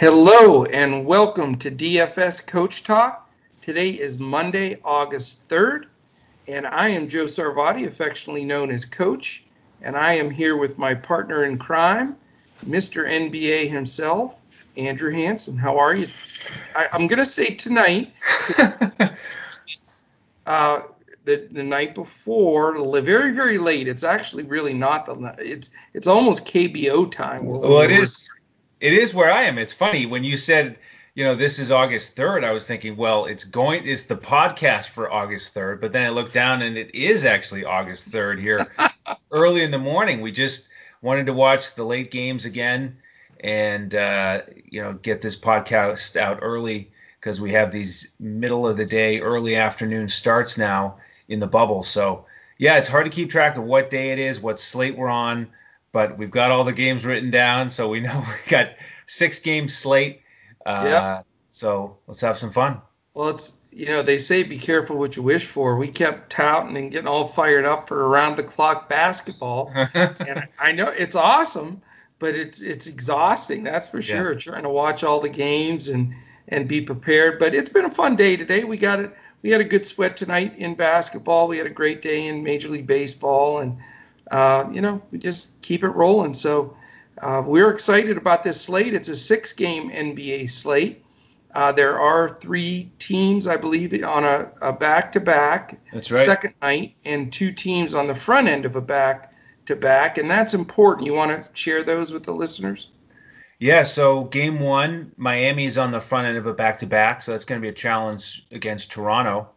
Hello and welcome to DFS Coach Talk. Today is Monday, August 3rd, and I am Joe Sarvadi, affectionately known as Coach, and I am here with my partner in crime, Mr. NBA himself, Andrew Hanson. How are you? I, am going to say tonight, uh, the, the night before, very, very late. It's actually really not the, it's, it's almost KBO time. Well, it is it is where I am. It's funny when you said, you know, this is August 3rd. I was thinking, well, it's going, it's the podcast for August 3rd. But then I looked down and it is actually August 3rd here, early in the morning. We just wanted to watch the late games again, and uh, you know, get this podcast out early because we have these middle of the day, early afternoon starts now in the bubble. So yeah, it's hard to keep track of what day it is, what slate we're on but we've got all the games written down, so we know we got six game slate. Uh, yeah. So let's have some fun. Well, it's you know they say be careful what you wish for. We kept touting and getting all fired up for around the clock basketball, and I know it's awesome, but it's it's exhausting. That's for sure. Yeah. Trying to watch all the games and and be prepared. But it's been a fun day today. We got it. We had a good sweat tonight in basketball. We had a great day in Major League Baseball, and uh, you know, we just keep it rolling. So uh, we're excited about this slate. It's a six game NBA slate. Uh, there are three teams, I believe, on a back to back second night, and two teams on the front end of a back to back. And that's important. You want to share those with the listeners? Yeah, so game one, Miami's on the front end of a back to back, so that's going to be a challenge against Toronto.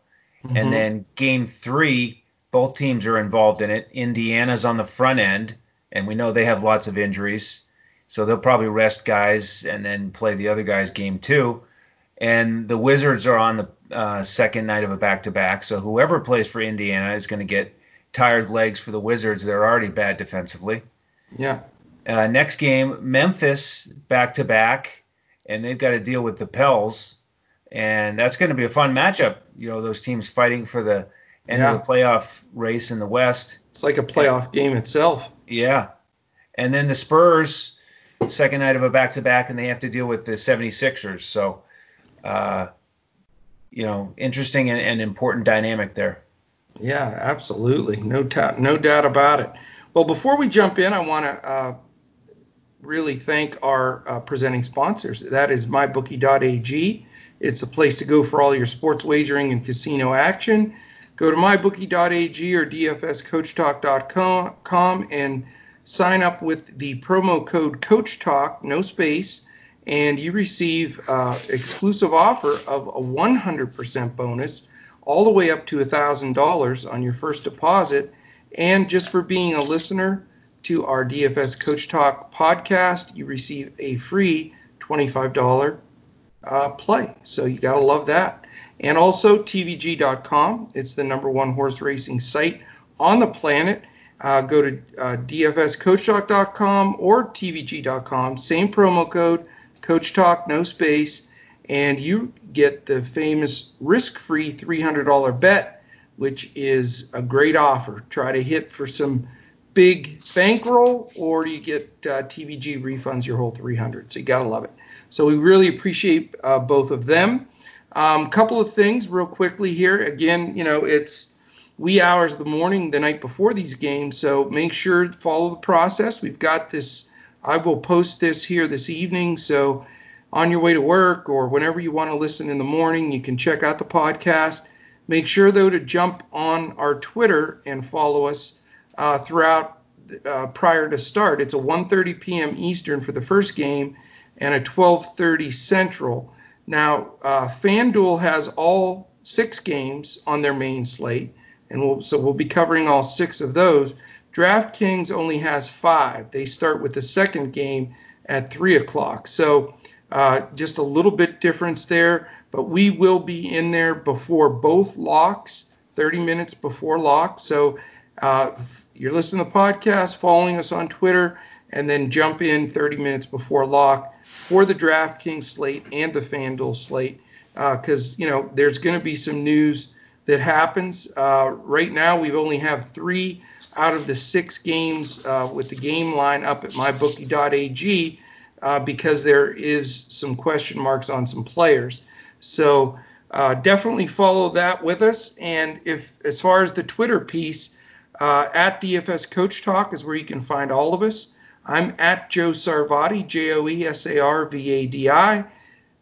Mm-hmm. And then game three, both teams are involved in it. Indiana's on the front end, and we know they have lots of injuries, so they'll probably rest guys and then play the other guys game two. And the Wizards are on the uh, second night of a back-to-back, so whoever plays for Indiana is going to get tired legs for the Wizards. They're already bad defensively. Yeah. Uh, next game, Memphis back-to-back, and they've got to deal with the Pels, and that's going to be a fun matchup. You know, those teams fighting for the end yeah. the playoff race in the West. It's like a playoff and, game itself. Yeah. And then the Spurs, second night of a back to back, and they have to deal with the 76ers. So, uh, you know, interesting and, and, important dynamic there. Yeah, absolutely. No, doubt, no doubt about it. Well, before we jump in, I want to uh, really thank our uh, presenting sponsors. That is mybookie.ag. It's a place to go for all your sports wagering and casino action. Go to mybookie.ag or dfscoachtalk.com and sign up with the promo code CoachTalk, no space, and you receive uh, exclusive offer of a 100% bonus all the way up to $1,000 on your first deposit. And just for being a listener to our DFS Coach Talk podcast, you receive a free $25 uh, play. So you got to love that and also TVG.com. It's the number one horse racing site on the planet. Uh, go to uh, DFSCoachTalk.com or TVG.com. Same promo code, Coach Talk, no space, and you get the famous risk-free $300 bet, which is a great offer. Try to hit for some big bankroll, or you get uh, TVG refunds your whole 300. So you gotta love it. So we really appreciate uh, both of them. A um, couple of things real quickly here. Again, you know, it's wee hours of the morning the night before these games, so make sure to follow the process. We've got this. I will post this here this evening, so on your way to work or whenever you want to listen in the morning, you can check out the podcast. Make sure though to jump on our Twitter and follow us uh, throughout uh, prior to start. It's a 1:30 p.m. Eastern for the first game and a 12:30 Central. Now, uh, FanDuel has all six games on their main slate, and we'll, so we'll be covering all six of those. DraftKings only has five. They start with the second game at three o'clock. So uh, just a little bit difference there, but we will be in there before both locks, 30 minutes before lock. So uh, you're listening to the podcast, following us on Twitter, and then jump in 30 minutes before lock for the DraftKings slate and the FanDuel slate because uh, you know there's going to be some news that happens. Uh, right now, we only have three out of the six games uh, with the game line up at mybookie.ag uh, because there is some question marks on some players. So uh, definitely follow that with us. And if, as far as the Twitter piece, uh, at DFS Coach Talk is where you can find all of us. I'm at Joe Sarvadi, J O E S A R V A D I.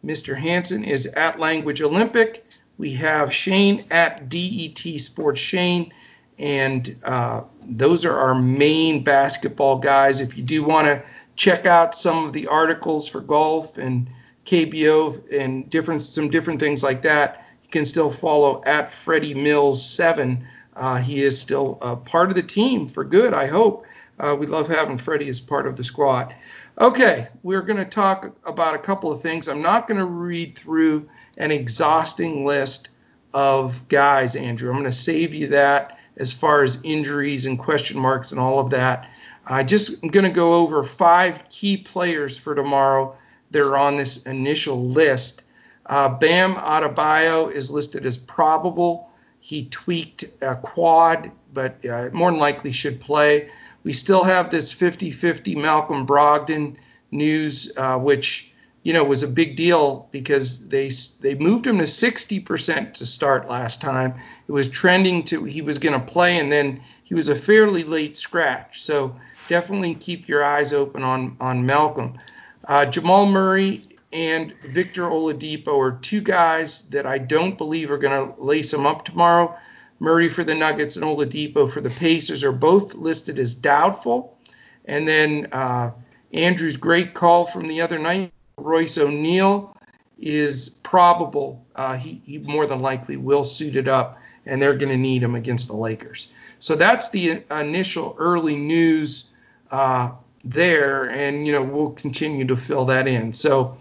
Mr. Hanson is at Language Olympic. We have Shane at DET Sports Shane. And uh, those are our main basketball guys. If you do want to check out some of the articles for golf and KBO and different some different things like that, you can still follow at Freddie Mills seven. Uh, he is still a part of the team for good, I hope. Uh, we love having Freddie as part of the squad. Okay, we're going to talk about a couple of things. I'm not going to read through an exhausting list of guys, Andrew. I'm going to save you that as far as injuries and question marks and all of that. I just am going to go over five key players for tomorrow that are on this initial list. Uh, Bam Adebayo is listed as probable. He tweaked a quad, but uh, more than likely should play. We still have this 50-50 Malcolm Brogdon news, uh, which you know was a big deal because they they moved him to 60% to start last time. It was trending to he was going to play, and then he was a fairly late scratch. So definitely keep your eyes open on on Malcolm. Uh, Jamal Murray and Victor Oladipo are two guys that I don't believe are going to lace them up tomorrow. Murray for the Nuggets and Oladipo for the Pacers are both listed as doubtful. And then uh, Andrew's great call from the other night, Royce O'Neale is probable. Uh, he, he more than likely will suit it up, and they're going to need him against the Lakers. So that's the initial early news uh, there, and you know we'll continue to fill that in. So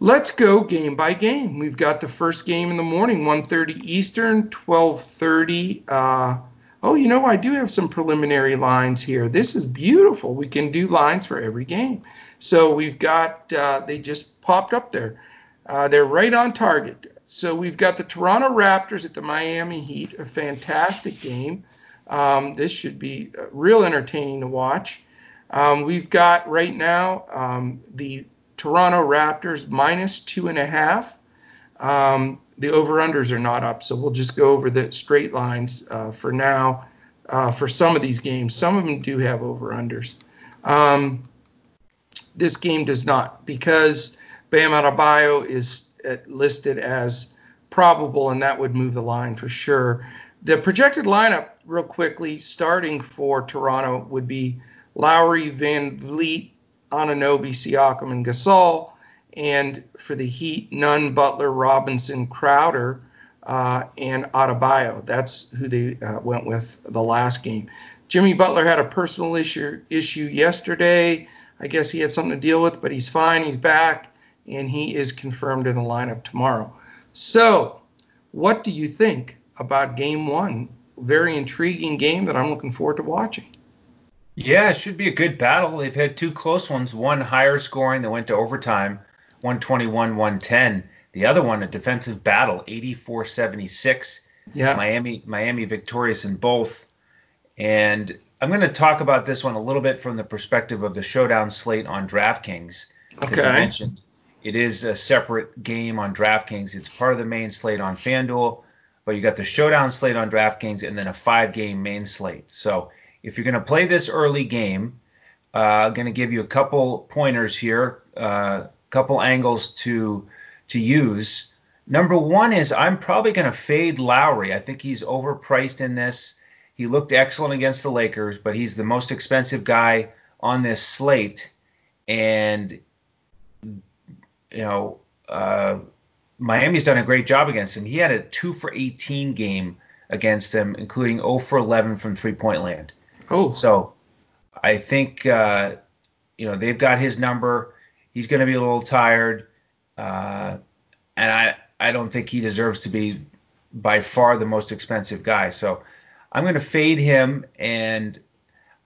let's go game by game. We've got the first game in the morning, 1:30 Eastern, 12:30. Uh, oh, you know I do have some preliminary lines here. This is beautiful. We can do lines for every game. So we've got uh, they just popped up there. Uh, they're right on target. So we've got the Toronto Raptors at the Miami Heat, a fantastic game. Um, this should be uh, real entertaining to watch. Um, we've got right now um, the Toronto Raptors minus two and a half. Um, the over-unders are not up, so we'll just go over the straight lines uh, for now uh, for some of these games. Some of them do have over-unders. Um, this game does not because Bam Adebayo is uh, listed as probable, and that would move the line for sure. The projected lineup, real quickly, starting for Toronto would be Lowry, VanVleet, Anunoby, Siakam, and Gasol. And for the Heat, Nunn, Butler, Robinson, Crowder, uh, and Adebayo. That's who they uh, went with the last game. Jimmy Butler had a personal issue issue yesterday. I guess he had something to deal with, but he's fine. He's back, and he is confirmed in the lineup tomorrow. So, what do you think about Game One? Very intriguing game that I'm looking forward to watching. Yeah, it should be a good battle. They've had two close ones, one higher scoring that went to overtime, 121 110. The other one, a defensive battle, 84 76. Yeah. Miami, Miami victorious in both. And I'm going to talk about this one a little bit from the perspective of the showdown slate on DraftKings. Because okay. I mentioned it is a separate game on DraftKings. It's part of the main slate on FanDuel, but you got the showdown slate on DraftKings and then a five game main slate. So if you're going to play this early game, uh, I'm going to give you a couple pointers here, a uh, couple angles to to use. Number one is I'm probably going to fade Lowry. I think he's overpriced in this. He looked excellent against the Lakers, but he's the most expensive guy on this slate, and you know uh, Miami's done a great job against him. He had a two for 18 game against them, including 0 for 11 from three point land. Oh. So I think uh, you know they've got his number. He's going to be a little tired, uh, and I I don't think he deserves to be by far the most expensive guy. So I'm going to fade him, and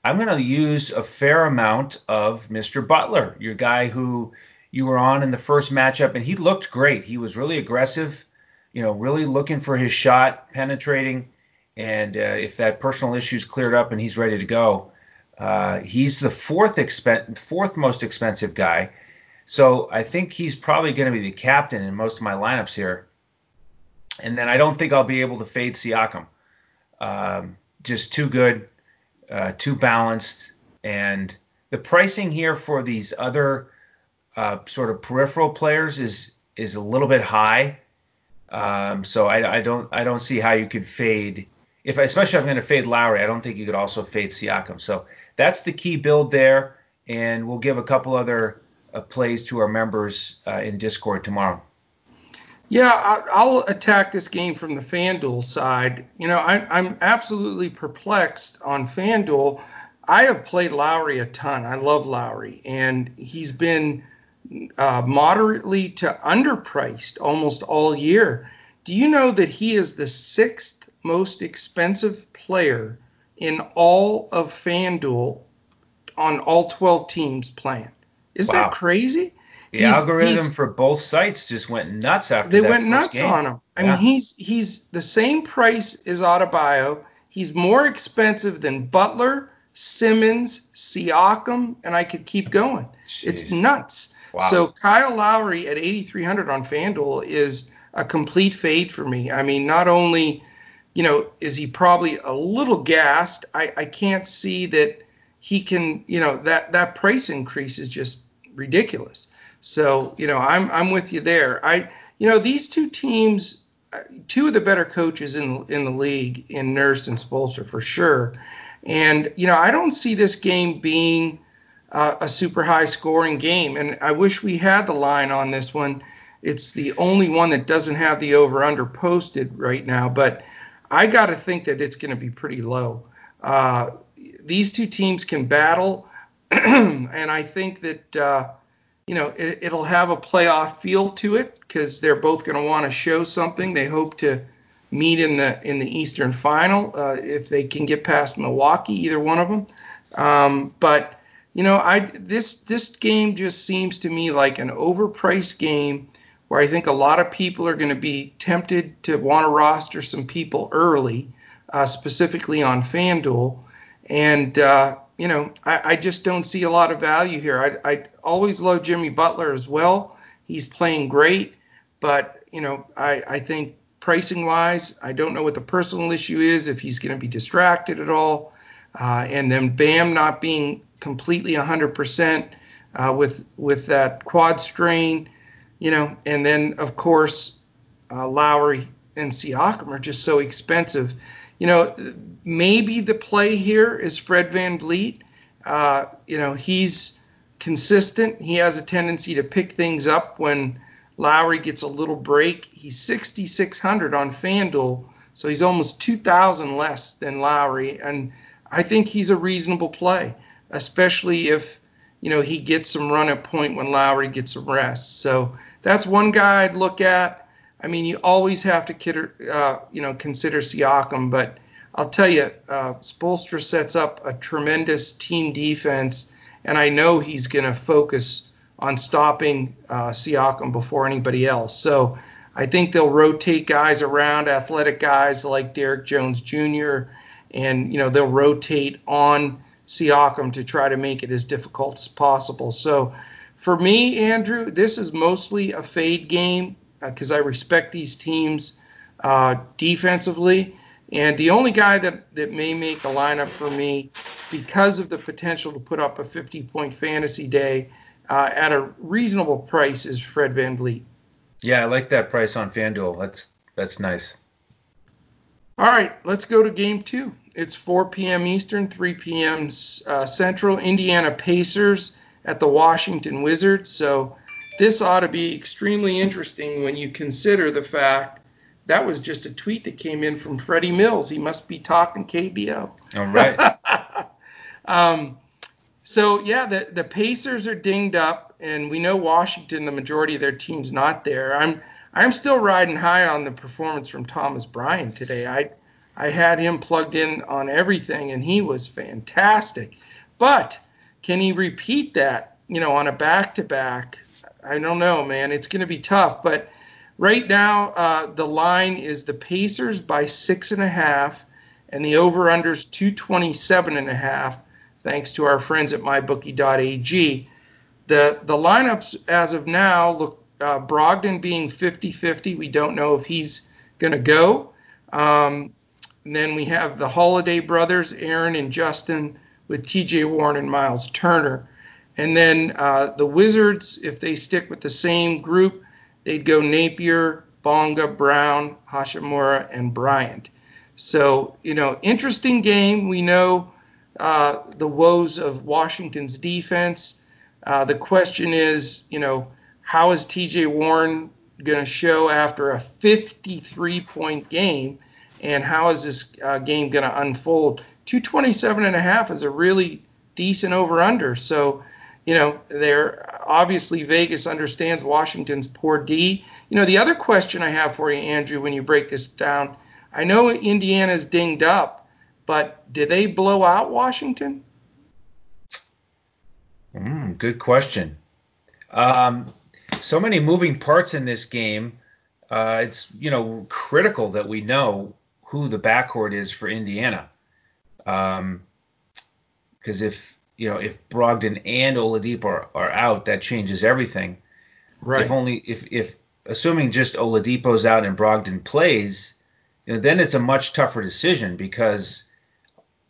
I'm going to use a fair amount of Mr. Butler, your guy who you were on in the first matchup, and he looked great. He was really aggressive, you know, really looking for his shot, penetrating. And uh, if that personal issue is cleared up and he's ready to go, Uh, he's the fourth expen- fourth most expensive guy. So I think he's probably going to be the captain in most of my lineups here. And then I don't think I'll be able to fade Siakam. Um, just too good, uh, too balanced, and the pricing here for these other uh, sort of peripheral players is is a little bit high. Um, so I, I, don't I don't see how you could fade if especially if I'm going to fade Lowry. I don't think you could also fade Siakam. So that's the key build there, and we'll give a couple other uh, plays to our members uh, in Discord tomorrow. Yeah, I'll attack this game from the FanDuel side. You know, I, am absolutely perplexed on FanDuel. I have played Lowry a ton. I love Lowry, and he's been uh, moderately to underpriced almost all year. Do you know that he is the sixth most expensive player in all of FanDuel on all 12 teams playing? Isn't wow. that crazy? The he's, algorithm he's, for both sites just went nuts after that. they that went nuts game. on him. I yeah. mean, he's he's the same price as Adebayo. He's more expensive than Butler, Simmons, Siakam, and I could keep going. Jeez. It's nuts. Wow. So Kyle Lowry at 8,300 on FanDuel is a complete fade for me. I mean, not only, you know, is he probably a little gassed, I, I can't see that he can, you know, that that price increase is just ridiculous. So, you know, I'm I'm with you there. I you know, these two teams two of the better coaches in in the league in Nurse and Spoelstra for sure. And you know, I don't see this game being uh, a super high scoring game. And I wish we had the line on this one. It's the only one that doesn't have the over under posted right now, but I got to think that it's going to be pretty low. Uh, these two teams can battle, and I think that uh, you know, it, will have a playoff feel to it because they're both going to want to show something. They hope to meet in the in the Eastern Final uh, if they can get past Milwaukee, either one of them. Um, but you know, I this this game just seems to me like an overpriced game where I think a lot of people are going to be tempted to want to roster some people early, uh, specifically on FanDuel, and uh, you know, I, I, just don't see a lot of value here. I, I always love Jimmy Butler as well. He's playing great, but you know, I, I think pricing wise, I don't know what the personal issue is if he's going to be distracted at all, uh, and then Bam not being completely 100% uh, with with that quad strain, you know, and then of course uh, Lowry and Siakam are just so expensive you know, maybe the play here is Fred VanVleet. Uh, you know, he's consistent. He has a tendency to pick things up when Lowry gets a little break. He's 6,600 on FanDuel, so he's almost 2,000 less than Lowry, and I think he's a reasonable play, especially if you know he gets some run at point when Lowry gets some rest. So that's one guy I'd look at. I mean, you always have to consider, uh, you know, consider Siakam, but I'll tell you, uh, Spoelstra sets up a tremendous team defense, and I know he's going to focus on stopping uh, Siakam before anybody else. So I think they'll rotate guys around, athletic guys like Derrick Jones Jr., and you know they'll rotate on Siakam to try to make it as difficult as possible. So for me, Andrew, this is mostly a fade game because uh, I respect these teams uh, defensively. And the only guy that, that may make a lineup for me because of the potential to put up a 50 point fantasy day uh, at a reasonable price is Fred Van VanVleet. Yeah, I like that price on FanDuel. That's that's nice. All right, let's go to game two. It's 4 p.m. Eastern, 3 p.m. Uh, Central. Indiana Pacers at the Washington Wizards. So this ought to be extremely interesting when you consider the fact that was just a tweet that came in from Freddie Mills. He must be talking KBO. All right. um, so yeah, the the Pacers are dinged up, and we know Washington. The majority of their team's not there. I'm I'm still riding high on the performance from Thomas Bryant today. I I had him plugged in on everything, and he was fantastic. But can he repeat that? You know, on a back-to-back I don't know, man. It's going to be tough. But right now, uh, the line is the Pacers by six and a half, and the over/unders 227 and a half. thanks to our friends at mybookie.ag. The the lineups as of now look uh, Brogdon being 50-50. We don't know if he's going to go. Um, then we have the Holiday brothers, Aaron and Justin, with T.J. Warren and Miles Turner. And then uh, the Wizards, if they stick with the same group, they'd go Napier, Bonga, Brown, Hachimura, and Bryant. So, you know, interesting game. We know uh, the woes of Washington's defense. Uh, the question is, you know, how is TJ Warren going to show after a 53 point game? And how is this uh, game going to unfold? 227 and a half is a really decent over under. So, you know, they're obviously Vegas understands Washington's poor D. You know, the other question I have for you, Andrew, when you break this down, I know Indiana's dinged up, but did they blow out Washington? Mm, good question. Um, so many moving parts in this game. Uh, it's you know critical that we know who the backcourt is for Indiana, because um, if you know if Brogdon and Oladipo are, are, out, that changes everything. Right. If only if if assuming just Oladipo's out and Brogdon plays, you know, then it's a much tougher decision because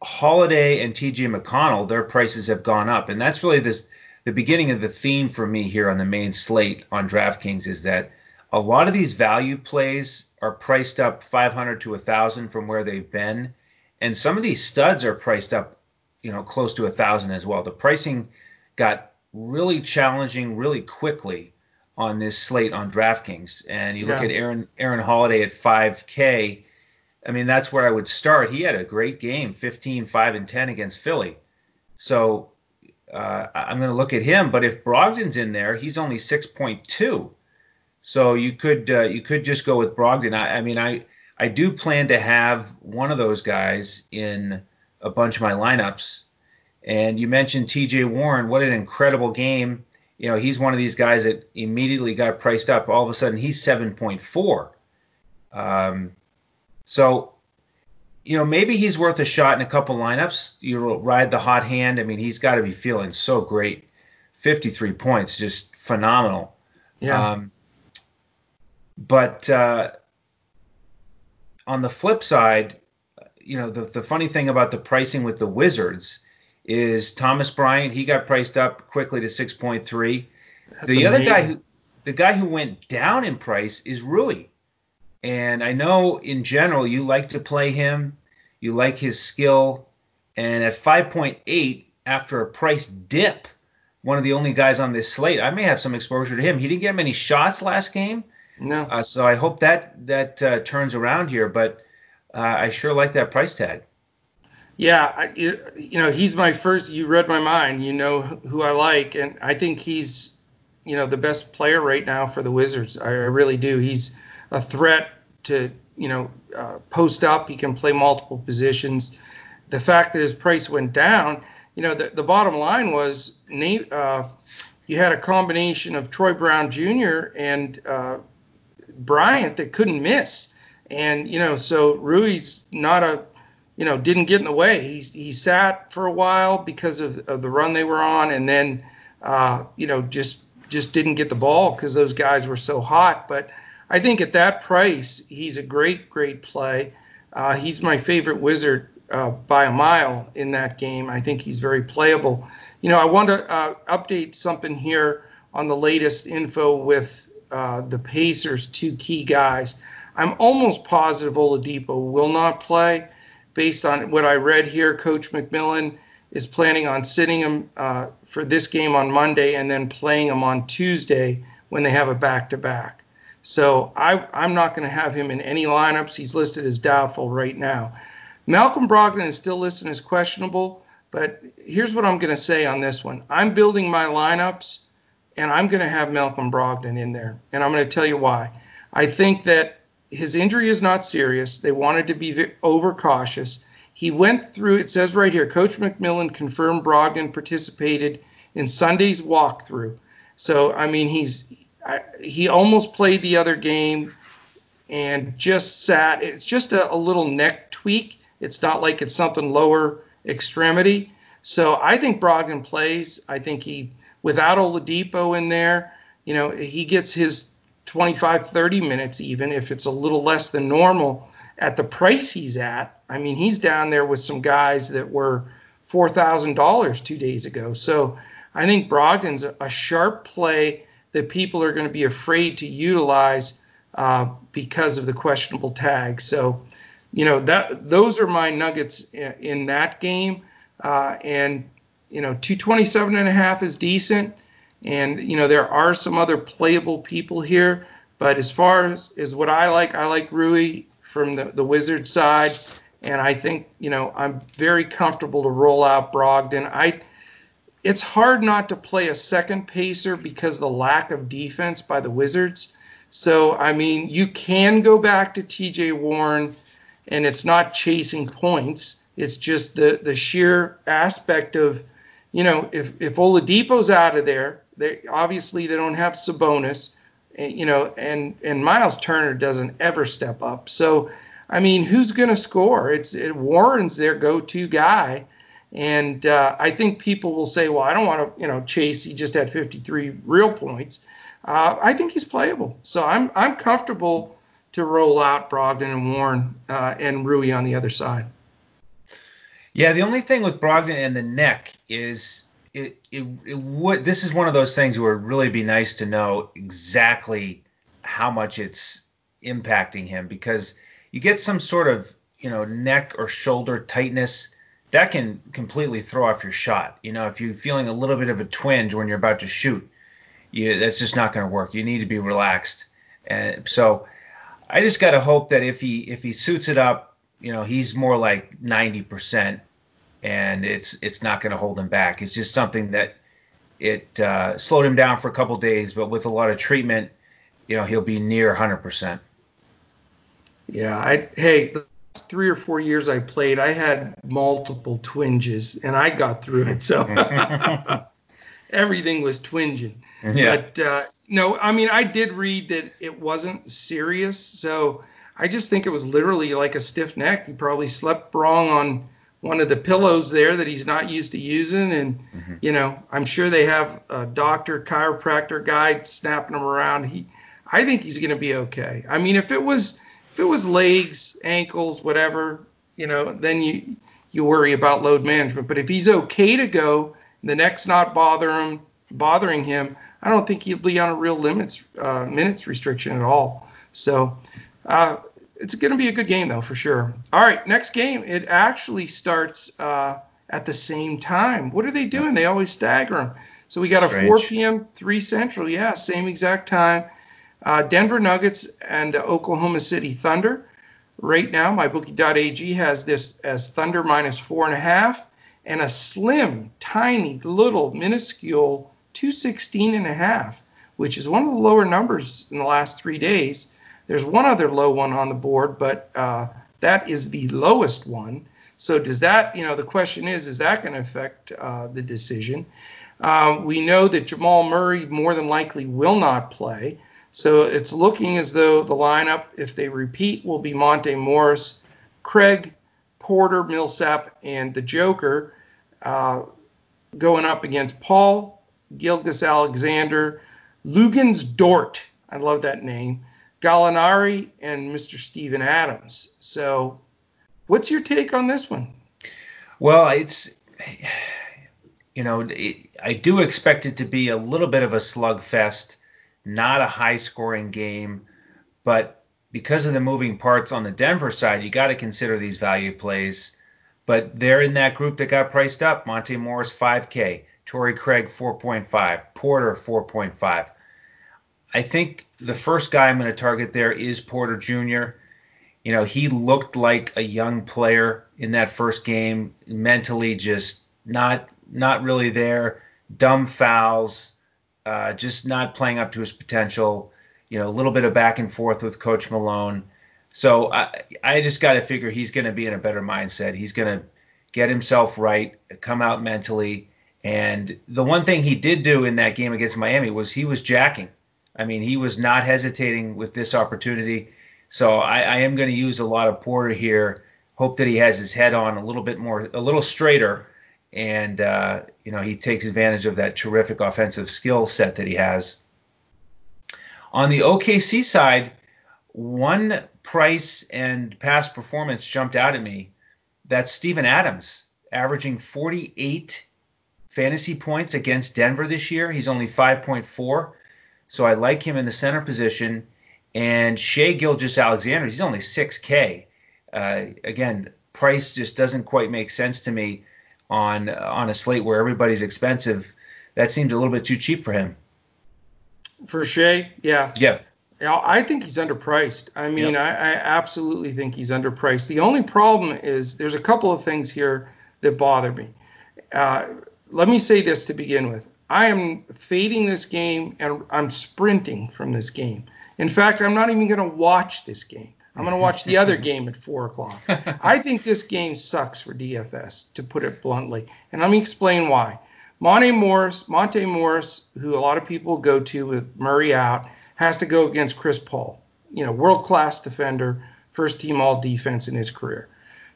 Holiday and T.J. McConnell, their prices have gone up, and that's really this the beginning of the theme for me here on the main slate on DraftKings is that a lot of these value plays are priced up 500 to 1000 from where they've been and some of these studs are priced up you know close to a 1000 as well the pricing got really challenging really quickly on this slate on DraftKings and you look at Aaron Aaron Holiday at 5k I mean that's where I would start he had a great game 15 5 and 10 against Philly so uh, I'm going to look at him. But if Brogdon's in there, he's only 6.2. So you could uh, you could just go with Brogdon. I, I, mean, I I do plan to have one of those guys in a bunch of my lineups. And you mentioned T.J. Warren. What an incredible game! You know, he's one of these guys that immediately got priced up. All of a sudden, he's 7.4. Um, so you know, maybe he's worth a shot in a couple lineups. You ride the hot hand. I mean, he's got to be feeling so great. 53 points, just phenomenal. Yeah. Um, but uh, on the flip side, you know, the, the funny thing about the pricing with the Wizards is Thomas Bryant, he got priced up quickly to 6.3. the amazing. other guy who the guy who went down in price is Rui. And I know in general you like to play him, you like his skill, and at 5.8 after a price dip, one of the only guys on this slate, I may have some exposure to him. He didn't get many shots last game. No. Uh, so I hope that that uh, turns around here, but uh, I sure like that price tag. Yeah, I, you, you know, he's my first. You read my mind. You know who I like, and I think he's, you know, the best player right now for the Wizards. I, I really do. He's a threat to you know uh, post up. He can play multiple positions. The fact that his price went down, you know, the, the bottom line was uh, you had a combination of Troy Brown Jr. and uh, Bryant that couldn't miss, and you know, so Rui's not a you know didn't get in the way. He he sat for a while because of, of the run they were on, and then uh, you know just just didn't get the ball because those guys were so hot, but I think at that price, he's a great, great play. Uh, he's my favorite wizard uh, by a mile in that game. I think he's very playable. You know, I want to uh, update something here on the latest info with uh, the Pacers' two key guys. I'm almost positive Oladipo will not play. Based on what I read here, Coach McMillan is planning on sitting him uh, for this game on Monday and then playing him on Tuesday when they have a back-to-back. So I, I'm not going to have him in any lineups. He's listed as doubtful right now. Malcolm Brogdon is still listed as questionable, but here's what I'm going to say on this one. I'm building my lineups, and I'm going to have Malcolm Brogdon in there, and I'm going to tell you why. I think that his injury is not serious. They wanted to be overcautious. He went through, it says right here, Coach McMillan confirmed Brogdon participated in Sunday's walkthrough. So, I mean, he's he almost played the other game and just sat. It's just a, a, little neck tweak. It's not like it's something lower extremity. So I think Brogdon plays. I think he, without Oladipo in there, you know, he gets his 25, 30 minutes even if it's a little less than normal at the price he's at. I mean, he's down there with some guys that were $4,000 two days ago. So I think Brogdon's a sharp play that people are going to be afraid to utilize uh, because of the questionable tag. So, you know, that those are my nuggets in, in that game. Uh, and, you know, 227 and a half is decent. And, you know, there are some other playable people here. But as far as, as what I like, I like Rui from the, the Wizard side. And I think, you know, I'm very comfortable to roll out Brogdon. I it's hard not to play a second pacer because the lack of defense by the Wizards. So, I mean, you can go back to TJ Warren and it's not chasing points. It's just the, the sheer aspect of, you know, if, if Oladipo's out of there, they obviously they don't have Sabonis, eh, you know, and, and Miles Turner doesn't ever step up. So, I mean, who's going to score? It's it, Warren's their go-to guy. And uh, I think people will say, well, I don't want to, you know, chase. He just had 53 real points. Uh, I think he's playable. So I'm I'm comfortable to roll out Brogdon and Warren uh, and Rui on the other side. Yeah, the only thing with Brogdon and the neck is it, it, it would this is one of those things where it would really be nice to know exactly how much it's impacting him because you get some sort of you know neck or shoulder tightness that can completely throw off your shot. You know, if you're feeling a little bit of a twinge when you're about to shoot, you, that's just not going to work. You need to be relaxed. And so I just got to hope that if he if he suits it up, you know, he's more like 90%, and it's it's not going to hold him back. It's just something that it uh, slowed him down for a couple days, but with a lot of treatment, you know, he'll be near 100%. Yeah, I hey, the three or four years I played, I had multiple twinges, and I got through it. So everything was twinging. Yeah. But uh, no, I mean, I did read that it wasn't serious, so I just think it was literally like a stiff neck. He probably slept wrong on one of the pillows there that he's not used to using, and mm-hmm. you know, I'm sure they have a doctor, chiropractor guy snapping him around. He, I think he's going to be okay. I mean, if it was if it was legs, ankles, whatever, you know, then you you worry about load management. But if he's okay to go, the neck's not bother him, bothering him, I don't think he'll be on a real limits uh, minutes restriction at all. So uh, it's going to be a good game though for sure. All right, next game. It actually starts uh, at the same time. What are they doing? They always stagger them. So we got Strange. a 4 p.m. 3 Central. Yeah, same exact time. Uh, Denver Nuggets and the Oklahoma City Thunder. Right now, mybookie.ag has this as Thunder minus four and a half and a slim, tiny, little, minuscule 216 and a half, which is one of the lower numbers in the last three days. There's one other low one on the board, but uh, that is the lowest one. So does that, you know, the question is, is that going to affect uh, the decision? Um, we know that Jamal Murray more than likely will not play. So it's looking as though the lineup, if they repeat, will be Monte Morris, Craig, Porter, Millsap, and the Joker uh, going up against Paul, Gilgeous-Alexander, Luguentz Dort. I love that name. Gallinari and Mr. Steven Adams. So, what's your take on this one? Well, it's you know, it, I do expect it to be a little bit of a slugfest not a high scoring game, but because of the moving parts on the Denver side, you got to consider these value plays. But they're in that group that got priced up. Monte Morris 5K, Torrey Craig 4.5, Porter 4.5. I think the first guy I'm going to target there is Porter Jr. You know, he looked like a young player in that first game, mentally just not not really there. Dumb fouls, uh, just not playing up to his potential. You know, a little bit of back and forth with Coach Malone. So I, I just got to figure he's going to be in a better mindset. He's going to get himself right, come out mentally. And the one thing he did do in that game against Miami was he was jacking. I mean, he was not hesitating with this opportunity. So I, I am going to use a lot of Porter here. Hope that he has his head on a little bit more, a little straighter, and uh, you know he takes advantage of that terrific offensive skill set that he has. On the OKC side, one price and past performance jumped out at me. That's Steven Adams, averaging 48 fantasy points against Denver this year. He's only 5.4, so I like him in the center position. And Shai Gilgeous-Alexander, he's only 6K. Uh, again, price just doesn't quite make sense to me on on a slate where everybody's expensive. That seems a little bit too cheap for him. For Shai, yeah. Yeah. I think he's underpriced. I mean, yep. I, I, absolutely think he's underpriced. The only problem is there's a couple of things here that bother me. Uh, let me say this to begin with. I am fading this game and I'm sprinting from this game. In fact, I'm not even going to watch this game. I'm going to watch the other game at four o'clock. I think this game sucks for DFS, to put it bluntly, and let me explain why. Monte Morris, Monte Morris, who a lot of people go to with Murray out, has to go against Chris Paul, you know, world class defender, first team all defense in his career.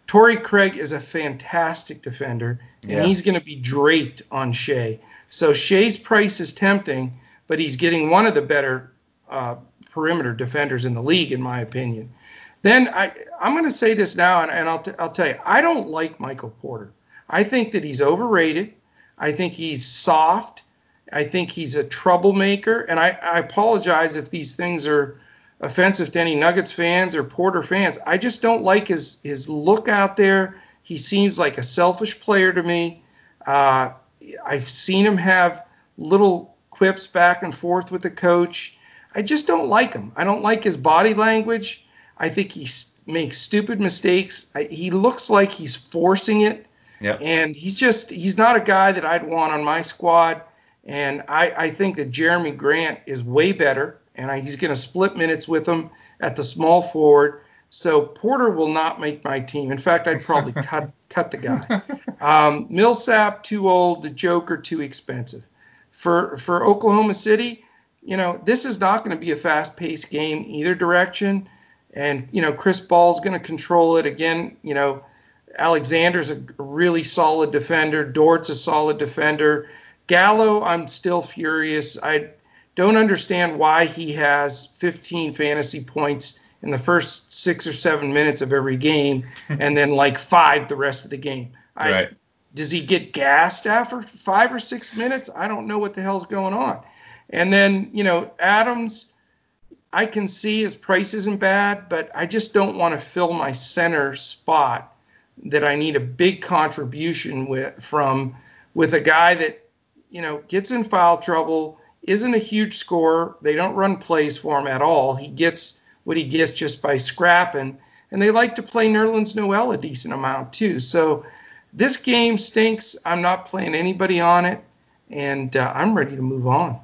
Torrey Craig is a fantastic defender, and yeah. he's going to be draped on Shai. So Shai's price is tempting, but he's getting one of the better uh, perimeter defenders in the league, in my opinion. Then I, I'm going to say this now, and, and I'll, t- I'll tell you, I don't like Michael Porter. I think that he's overrated. I think he's soft. I think he's a troublemaker. And I, I apologize if these things are offensive to any Nuggets fans or Porter fans. I just don't like his, his look out there. He seems like a selfish player to me. Uh, I've seen him have little quips back and forth with the coach. I just don't like him. I don't like his body language. I think he makes stupid mistakes. I, he looks like he's forcing it. Yep. And he's just he's not a guy that I'd want on my squad. And I, I think that Jerami Grant is way better, and I, he's going to split minutes with him at the small forward. So Porter will not make my team. In fact, I'd probably cut cut the guy. Um, Millsap too old, the Joker too expensive. For for Oklahoma City, you know this is not going to be a fast-paced game either direction. And, you know, Chris Paul's going to control it again. You know, Alexander's a really solid defender. Dort's a solid defender. Gallo, I'm still furious. I don't understand why he has 15 fantasy points in the first six or seven minutes of every game and then like five the rest of the game. I, right. Does he get gassed after five or six minutes? I don't know what the hell's going on. And then, you know, Adams, I can see his price isn't bad, but I just don't want to fill my center spot that I need a big contribution with from with a guy that you know gets in foul trouble, isn't a huge scorer. They don't run plays for him at all. He gets what he gets just by scrapping, and they like to play Nerlens Noel a decent amount too. So this game stinks. I'm not playing anybody on it, and uh, I'm ready to move on.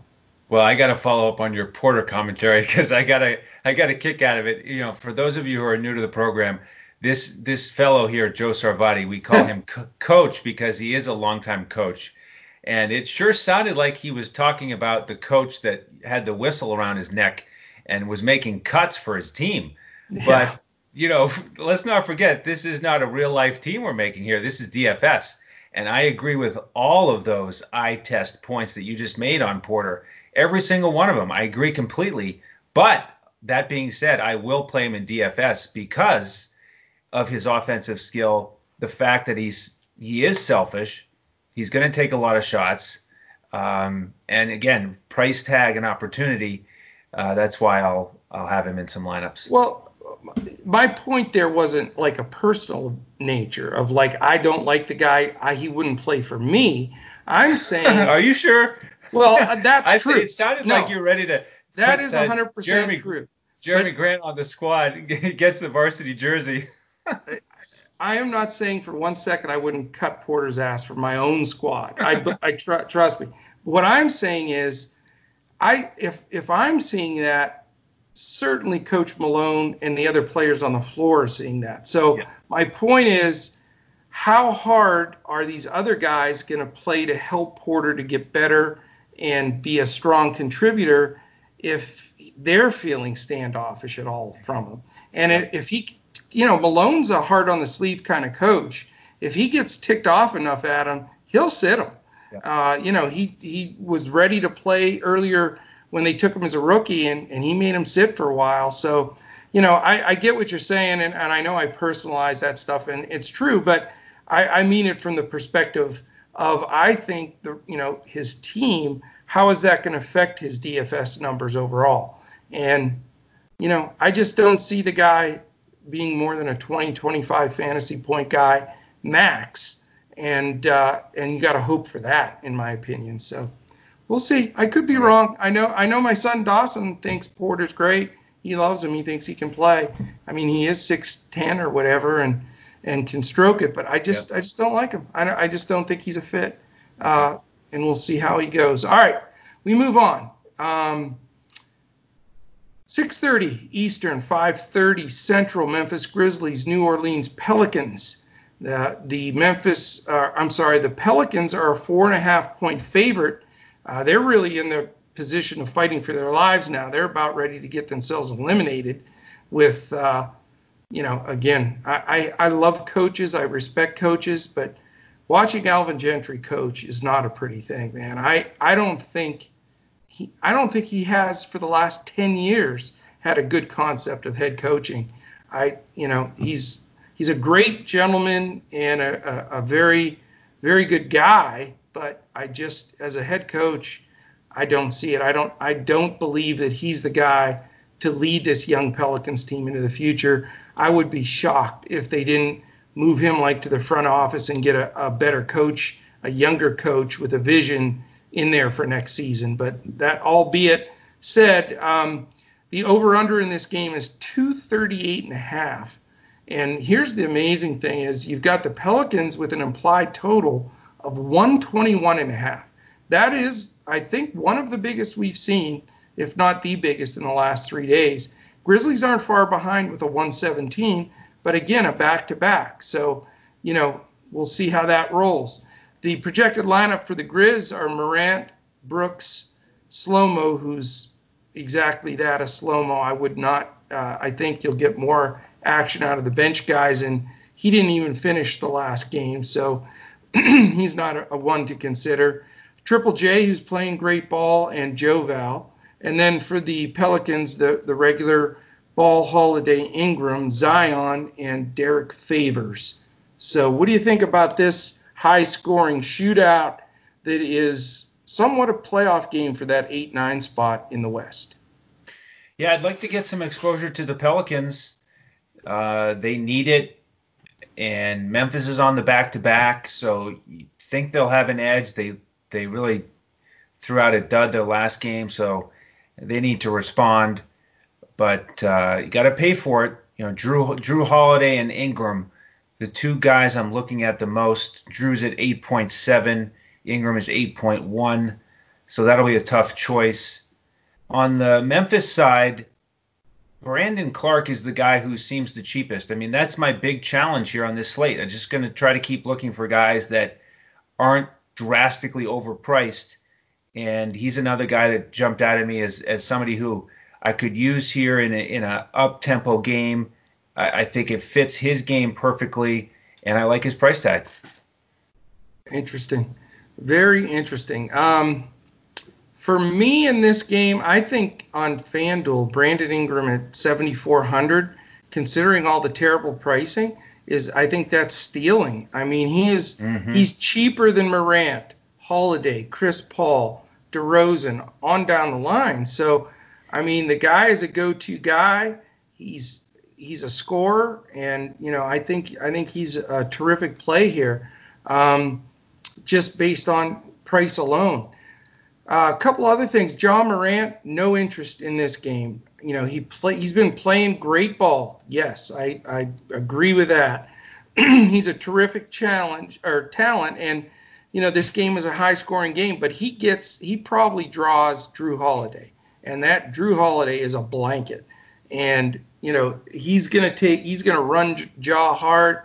Well, I got to follow up on your Porter commentary because I got a I got a kick out of it. You know, for those of you who are new to the program, this this fellow here, Joe Sarvadi, we call him co- Coach because he is a longtime coach, and it sure sounded like he was talking about the coach that had the whistle around his neck and was making cuts for his team. Yeah. But you know, let's not forget this is not a real life team we're making here. This is DFS. And I agree with all of those eye test points that you just made on Porter every single one of them. I agree completely. But that being said, I will play him in DFS because of his offensive skill, the fact that he's he is selfish, he's going to take a lot of shots, um, and again, price tag and opportunity. Uh, that's why I'll I'll have him in some lineups. Well, my point there wasn't like a personal nature of like I don't like the guy, I, he wouldn't play for me. I'm saying. Are you sure? Well, uh, that's I true. it sounded no, like you're ready to. That is 100% Jerami, true. Jerami but, Grant on the squad gets the varsity jersey. I am not saying for one second I wouldn't cut Porter's ass for my own squad. I, I tr- trust me. What I'm saying is, I if if I'm seeing that, certainly Coach Malone and the other players on the floor are seeing that. So yeah. my point is, how hard are these other guys going to play to help Porter to get better and be a strong contributor if they're feeling standoffish at all from him? And if he, you know, Malone's a hard on the sleeve kind of coach. If he gets ticked off enough at him, he'll sit him. Yeah. Uh, you know, he he was ready to play earlier when they took him as a rookie, and, and he made him sit for a while. So, you know, I, I get what you're saying, and, and I know I personalize that stuff, and it's true, but I, I mean it from the perspective of I think the you know his team. How is that going to affect his DFS numbers overall? And you know, I just don't see the guy being more than a 20, 25 fantasy point guy max, and uh, and you got to hope for that, in my opinion. So we'll see. I could be wrong. I know I know my son Dawson thinks Porter's great. He loves him. He thinks he can play. I mean, he is 6'10 or whatever, and and can stroke it. But I just I just don't like him. I, I just don't think he's a fit. Uh, and we'll see how he goes. All right, we move on. Um, 6:30 Eastern, 5:30 Central. Memphis Grizzlies, New Orleans Pelicans. The, the Memphis, uh, I'm sorry, the Pelicans are a four and a half point favorite. Uh, they're really in the position of fighting for their lives now. They're about ready to get themselves eliminated. With, uh, you know, again, I, I, I love coaches, I respect coaches, but watching Alvin Gentry coach is not a pretty thing, man. I, I don't think he, I don't think he has for the last 10 years had a good concept of head coaching. I, you know, he's he's a great gentleman and a, a, a very very good guy, but I just as a head coach, I don't see it. I don't I don't believe that he's the guy to lead this young Pelicans team into the future. I would be shocked if they didn't move him like to the front office and get a, a better coach, a younger coach with a vision in there for next season. But that albeit said, um, the over under in this game is 238 and a half. And here's the amazing thing is you've got the Pelicans with an implied total of 121 and a half. That is, I think, one of the biggest we've seen, if not the biggest in the last three days. Grizzlies aren't far behind with a 117, but again, a back to back. So, you know, we'll see how that rolls. The projected lineup for the Grizz are Morant, Brooks, Slomo, who's exactly that, a Slomo. I would not. Uh, I think you'll get more action out of the bench guys, and he didn't even finish the last game, so he's not a, a, one to consider. Triple J, who's playing great ball, and Joe Val. And then for the Pelicans, the, the regular ball holiday Ingram, Zion, and Derrick Favors. So, what do you think about this high scoring shootout that is somewhat a playoff game for that 8 9 spot in the West. Yeah, I'd like to get some exposure to the Pelicans. Uh, they need it, and Memphis is on the back to back, so you think they'll have an edge. They they really threw out a dud their last game, so they need to respond. But uh, you got to pay for it. You know, Jrue Jrue Holiday and Ingram the two guys I'm looking at the most, Jrue's at 8.7, Ingram is 8.1, so that'll be a tough choice. On the Memphis side, Brandon Clarke is the guy who seems the cheapest. I mean, that's my big challenge here on this slate. I'm just going to try to keep looking for guys that aren't drastically overpriced. And he's another guy that jumped out at me as, as somebody who I could use here in a, in a up tempo game I, I think it fits his game perfectly, and I like his price tag. Interesting, very interesting. Um, for me in this game, I think on FanDuel, Brandon Ingram at 7,400, considering all the terrible pricing, is I think that's stealing. I mean, he is mm-hmm. he's cheaper than Morant, Holiday, Chris Paul, DeRozan, on down the line. So, I mean, the guy is a go-to guy. He's he's a scorer, and you know I think I think he's a terrific play here, um, just based on price alone. Uh, a couple other things. Ja Morant, no interest in this game. You know he play he's been playing great ball. Yes, I I agree with that. he's a terrific challenge or talent, and you know this game is a high scoring game, but he gets he probably draws Jrue Holiday, and that Jrue Holiday is a blanket, and you know, he's going to take, he's going to run Ja hard.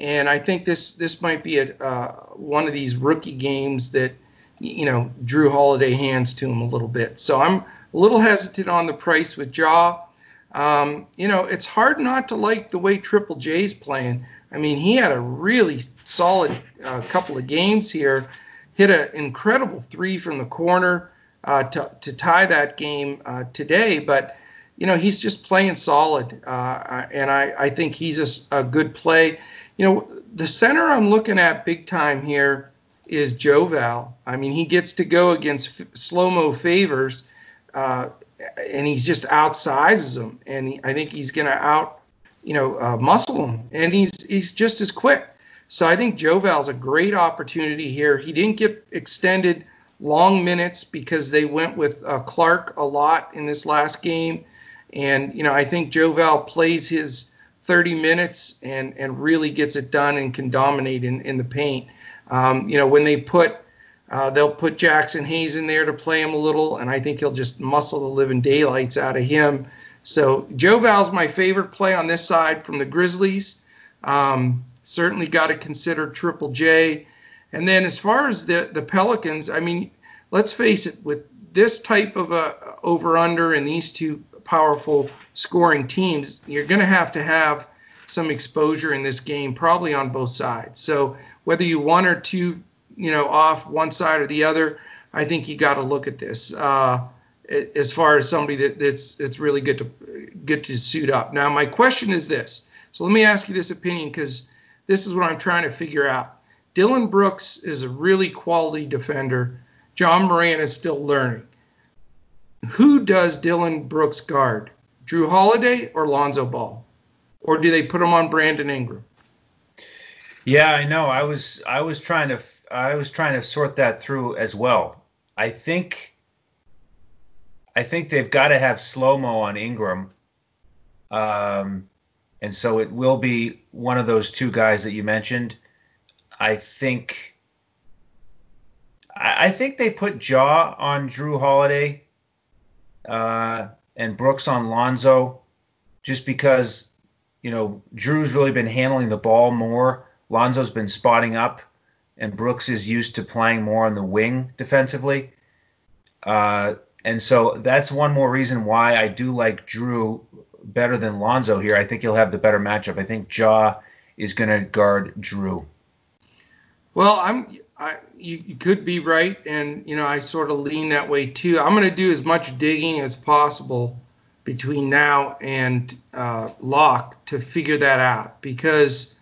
And I think this this might be a uh, one of these rookie games that you know Jrue Holiday hands to him a little bit. So I'm a little hesitant on the price with Ja. Um, you know, it's hard not to like the way Triple J's playing. I mean, he had a really solid uh, couple of games here, hit an incredible three from the corner uh, to, to tie that game uh, today. But, you know, he's just playing solid, uh, and I, I think he's a, a good play. You know, the center I'm looking at big time here is Joe Val. I mean, he gets to go against slow mo favors, uh, and he just outsizes them. And he, I think he's going to out, you know, uh, muscle him, and he's he's just as quick. So I think Joe Val's a great opportunity here. He didn't get extended long minutes because they went with uh, Clarke a lot in this last game, and you know I think Joe Val plays his 30 minutes and and really gets it done and can dominate in in the paint. Um, you know, when they put uh, they'll put Jaxson Hayes in there to play him a little, and I think he'll just muscle the living daylights out of him. So Joe Val's my favorite play on this side from the Grizzlies. Um, certainly got to consider Triple J. And then as far as the the Pelicans, I mean, let's face it, with this type of a over under and these two powerful scoring teams, you're going to have to have some exposure in this game, probably on both sides. So whether you one or two, you know, off one side or the other, I think you got to look at this uh, as far as somebody that, that's that's really good to good to suit up. Now my question is this. So let me ask you this opinion because this is what I'm trying to figure out. Dillon Brooks is a really quality defender. Ja Morant is still learning. Who does Dillon Brooks guard? Jrue Holiday or Lonzo Ball? Or do they put him on Brandon Ingram? Yeah, I know. I was I was trying to I was trying to sort that through as well. I think I think they've got to have slow mo on Ingram, um, and so it will be one of those two guys that you mentioned. I think I, I think they put Ja on Drew Holiday uh, and Brooks on Lonzo, just because you know Jrue's really been handling the ball more Lonzo's been spotting up, and Brooks is used to playing more on the wing defensively. Uh, and so that's one more reason why I do like Jrue better than Lonzo here. I think he'll have the better matchup. I think Ja is going to guard Jrue. Well, I'm. I, you, you, could be right, and you know I sort of lean that way too. I'm going to do as much digging as possible between now and uh, lock to figure that out because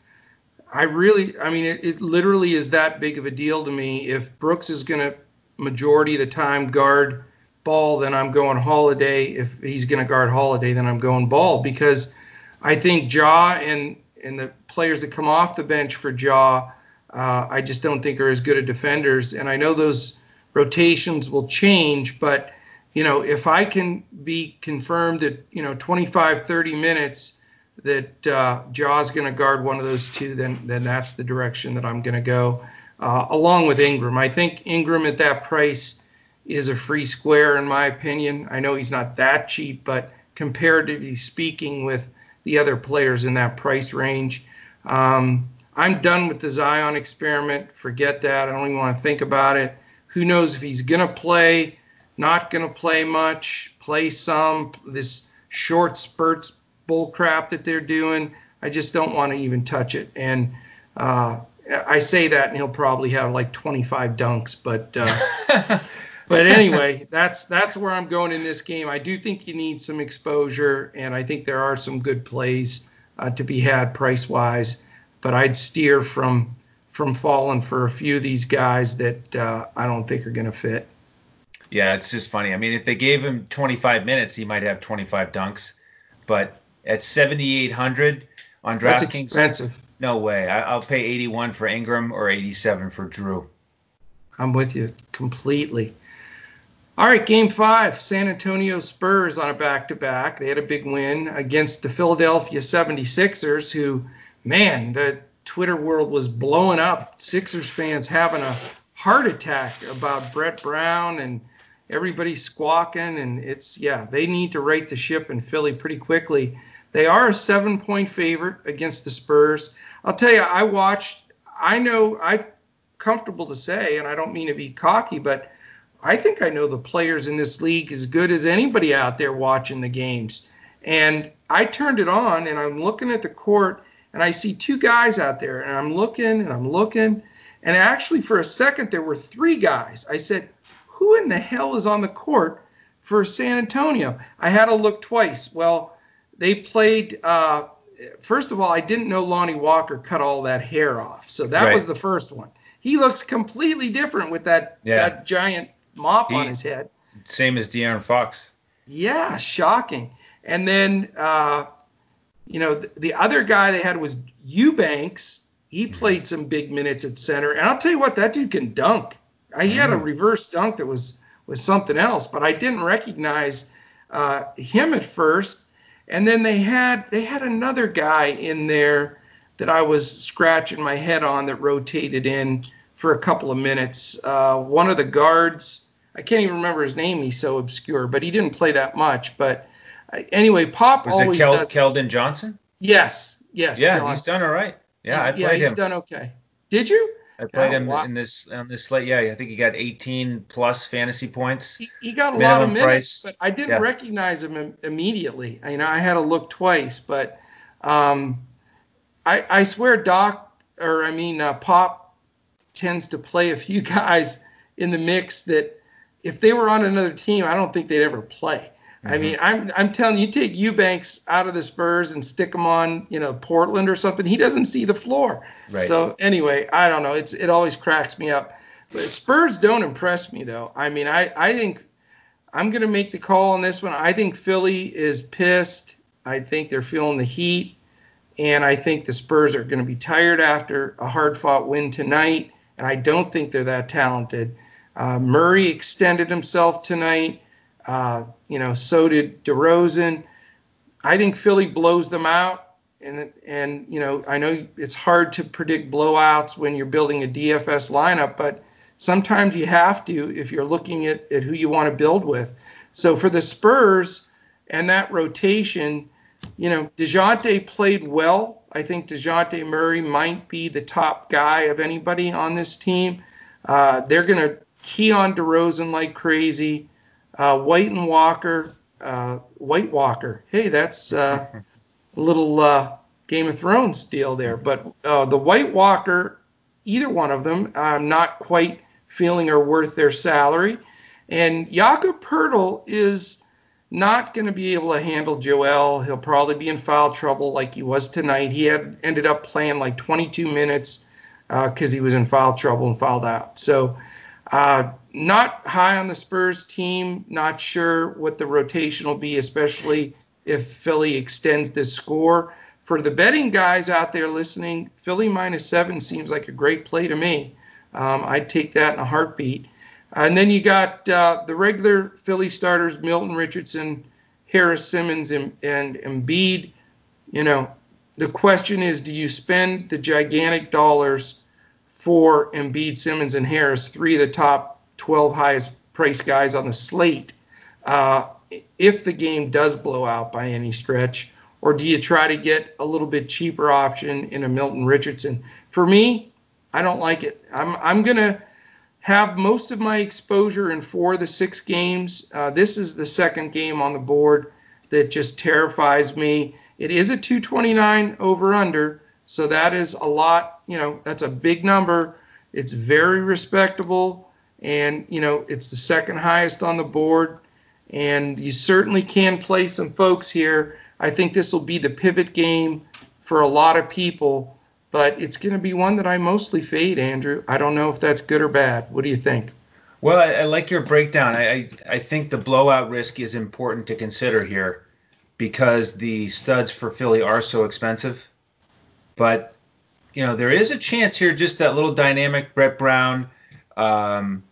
I really, I mean, it, it literally is that big of a deal to me. If Brooks is going to majority of the time guard Ball, then I'm going Holiday. If he's going to guard Holiday, then I'm going Ball because I think Ja and and the players that come off the bench for Ja, uh, I just don't think are as good at defenders. And I know those rotations will change, but you know, if I can be confirmed that you know 25, 30 minutes that uh, Ja's going to guard one of those two, then then that's the direction that I'm going to go, uh, along with Ingram. I think Ingram at that price is a free square in my opinion. I know he's not that cheap, but comparatively speaking, with the other players in that price range, um, I'm done with the Zion experiment. Forget that. I don't even want to think about it. Who knows if he's going to play, not going to play much, play some. This short spurts bull crap that they're doing. I just don't want to even touch it. And uh, I say that, and he'll probably have like 25 dunks. But uh, but anyway, that's that's where I'm going in this game. I do think you need some exposure, and I think there are some good plays uh, to be had price wise. But I'd steer from from falling for a few of these guys that uh, I don't think are going to fit. Yeah, it's just funny. I mean, if they gave him 25 minutes, he might have 25 dunks. But at 7,800 on DraftKings. That's expensive. No way. I, will pay 81 for Ingram or 87 for Jrue. I'm with you completely. All right, game five. San Antonio Spurs on a back to back. They had a big win against the Philadelphia 76ers, who, man, the Twitter world was blowing up. Sixers fans having a heart attack about Brett Brown and everybody squawking. And it's, yeah, they need to right the ship in Philly pretty quickly. They are a seven point favorite against the Spurs. I'll tell you, I watched, I know I'm comfortable to say, and I don't mean to be cocky, but I think I know the players in this league as good as anybody out there watching the games. And I turned it on and I'm looking at the court and I see two guys out there and I'm looking and I'm looking. And actually, for a second, there were three guys. I said, Who in the hell is on the court for San Antonio? I had to look twice. Well, they played. Uh, first of all, I didn't know Lonnie Walker cut all that hair off. So that right. was the first one. He looks completely different with that, yeah. that giant mop he, on his head. Same as De'Aaron Fox. Yeah, shocking. And then, uh, you know, the, the, other guy they had was Eubanks. He mm-hmm. played some big minutes at center, and I'll tell you what, that dude can dunk. He had a mm-hmm. reverse dunk that was was something else, but I didn't recognize uh, him at first. And then they had they had another guy in there that I was scratching my head on that rotated in for a couple of minutes. Uh, one of the guards, I can't even remember his name. He's so obscure, but he didn't play that much. But anyway, Pop was always it Kel- does. Keldon Johnson? Yes, yes. Yeah, Johnson. he's done all right. Yeah, he's, I played yeah, him. he's done okay. Did you? I played oh, him wow. in this on this slate. Yeah, I think he got 18 plus fantasy points. He, he got a lot of minutes, price. but I didn't yeah. recognize him immediately. I, you know, I had to look twice, but um, I, I swear Doc, or I mean uh, Pop, tends to play a few guys in the mix that if they were on another team, I don't think they'd ever play. Mm-hmm. I mean, I'm I'm telling you, you take Eubanks out of the Spurs and stick him on, you know, Portland or something, he doesn't see the floor. Right. So anyway, I don't know. It's it always cracks me up. But Spurs don't impress me though. I mean, I I think I'm gonna make the call on this one. I think Philly is pissed. I think they're feeling the heat, and I think the Spurs are gonna be tired after a hard-fought win tonight. And I don't think they're that talented. Uh, Murray extended himself tonight. Uh, you know, so did DeRozan. I think Philly blows them out. And, and you know, I know it's hard to predict blowouts when you're building a DFS lineup, but sometimes you have to if you're looking at, at who you want to build with. So for the Spurs and that rotation, you know, DeJounte played well. I think DeJounte Murray might be the top guy of anybody on this team. Uh, they're going to key on DeRozan like crazy. Uh, White and Walker, uh, White Walker. Hey, that's uh, a little uh, Game of Thrones deal there. But uh, the White Walker, either one of them, I'm not quite feeling are worth their salary. And Jakob Poeltl is not going to be able to handle Joel. He'll probably be in foul trouble like he was tonight. He had ended up playing like 22 minutes because uh, he was in foul trouble and fouled out. So uh, not high on the Spurs team. Not sure what the rotation will be, especially if Philly extends this score. For the betting guys out there listening, Philly minus seven seems like a great play to me. Um, I'd take that in a heartbeat. And then you got uh, the regular Philly starters: Milton Richardson, Harris Simmons, and, and Embiid. You know, the question is, do you spend the gigantic dollars for Embiid, Simmons, and Harris, three of the top 12 highest priced guys on the slate, uh, if the game does blow out by any stretch? Or do you try to get a little bit cheaper option in a Milton Richardson? For me, I don't like it. I'm, I'm going to have most of my exposure in four of the six games. Uh, this is the second game on the board that just terrifies me. It is a 229 over under. So that is a lot, you know, that's a big number. It's very respectable. And, you know, it's the second highest on the board. And you certainly can play some folks here. I think this will be the pivot game for a lot of people, but it's going to be one that I mostly fade, Andrew. I don't know if that's good or bad. What do you think? Well, I, I like your breakdown. I, I, I think the blowout risk is important to consider here because the studs for Philly are so expensive. But you know, there is a chance here, just that little dynamic Brett Brown. Um,